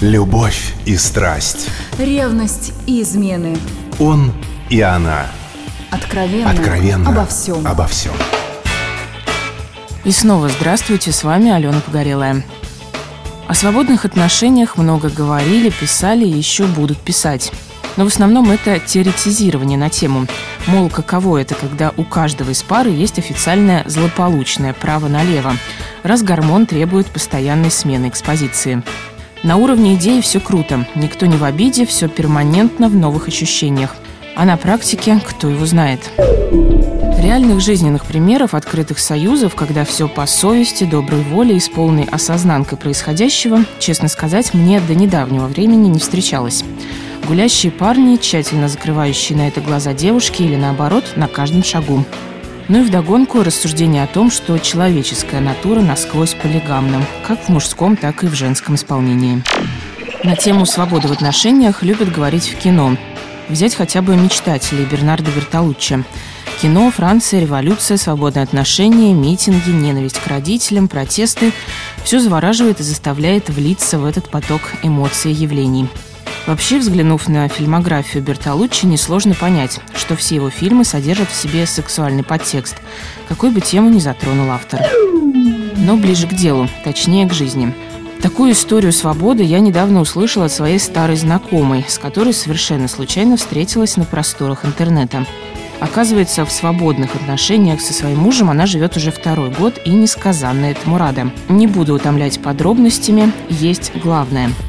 Любовь и страсть. Ревность и измены. Он и она. Откровенно. Откровенно. Обо всем. Обо всем. И снова здравствуйте, с вами Алена Погорелая. О свободных отношениях много говорили, писали и еще будут писать. Но в основном это теоретизирование на тему. Мол, каково это, когда у каждого из пары есть официальное злополучное право налево, раз гормон требует постоянной смены экспозиции. На уровне идеи все круто, никто не в обиде, все перманентно в новых ощущениях. А на практике кто его знает. Реальных жизненных примеров открытых союзов, когда все по совести, доброй воле и с полной осознанкой происходящего, честно сказать, мне до недавнего времени не встречалось. Гулящие парни, тщательно закрывающие на это глаза девушки или наоборот, на каждом шагу. Ну и вдогонку рассуждение о том, что человеческая натура насквозь полигамна, как в мужском, так и в женском исполнении. На тему свободы в отношениях любят говорить в кино. Взять хотя бы «Мечтателей» Бернардо Бертолуччи. Кино, Франция, революция, свободные отношения, митинги, ненависть к родителям, протесты – все завораживает и заставляет влиться в этот поток эмоций и явлений. Вообще, взглянув на фильмографию Бертолуччи, несложно понять, что все его фильмы содержат в себе сексуальный подтекст, какой бы тему ни затронул автор. Но ближе к делу, точнее к жизни. Такую историю свободы я недавно услышала от своей старой знакомой, с которой совершенно случайно встретилась на просторах интернета. Оказывается, в свободных отношениях со своим мужем она живет уже второй год и несказанно этому рада. Не буду утомлять подробностями, есть главное –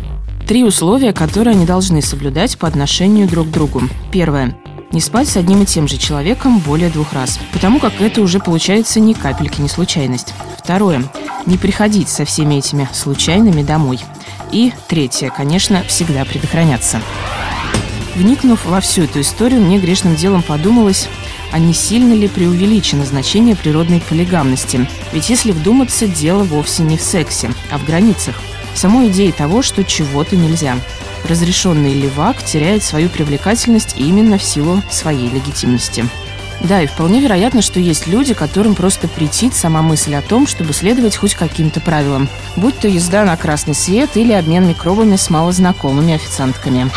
Три условия, которые они должны соблюдать по отношению друг к другу. Первое. Не спать с одним и тем же человеком более двух раз, потому как это уже получается ни капельки не случайность. Второе. Не приходить со всеми этими случайными домой. И третье, конечно, всегда предохраняться. Вникнув во всю эту историю, мне грешным делом подумалось, а не сильно ли преувеличено значение природной полигамности? Ведь если вдуматься, дело вовсе не в сексе, а в границах самой идеи того, что чего-то нельзя. Разрешенный левак теряет свою привлекательность именно в силу своей легитимности. Да, и вполне вероятно, что есть люди, которым просто претит сама мысль о том, чтобы следовать хоть каким-то правилам. Будь то езда на красный свет или обмен микробами с малознакомыми официантками.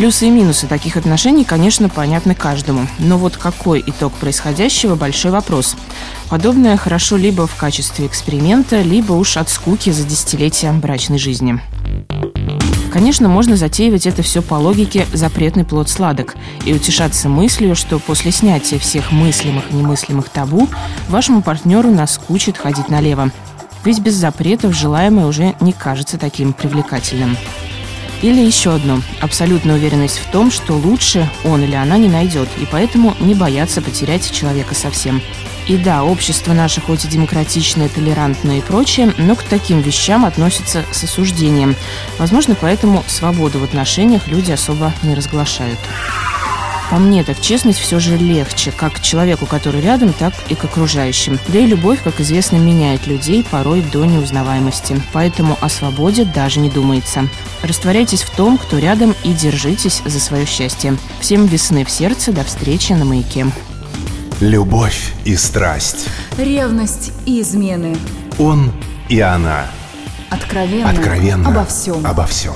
Плюсы и минусы таких отношений, конечно, понятны каждому. Но вот какой итог происходящего – большой вопрос. Подобное хорошо либо в качестве эксперимента, либо уж от скуки за десятилетия брачной жизни. Конечно, можно затеивать это все по логике «запретный плод сладок» и утешаться мыслью, что после снятия всех мыслимых и немыслимых табу вашему партнеру наскучит ходить налево. Ведь без запретов желаемое уже не кажется таким привлекательным. Или еще одно. Абсолютная уверенность в том, что лучше он или она не найдет, и поэтому не бояться потерять человека совсем. И да, общество наше хоть и демократичное, толерантное и прочее, но к таким вещам относится с осуждением. Возможно, поэтому свободу в отношениях люди особо не разглашают. По мне, так честность все же легче, как к человеку, который рядом, так и к окружающим. Да и любовь, как известно, меняет людей порой до неузнаваемости. Поэтому о свободе даже не думается. Растворяйтесь в том, кто рядом, и держитесь за свое счастье. Всем весны в сердце, до встречи на маяке. Любовь и страсть. Ревность и измены. Он и она. Откровенно. Откровенно. Обо всем. Обо всем.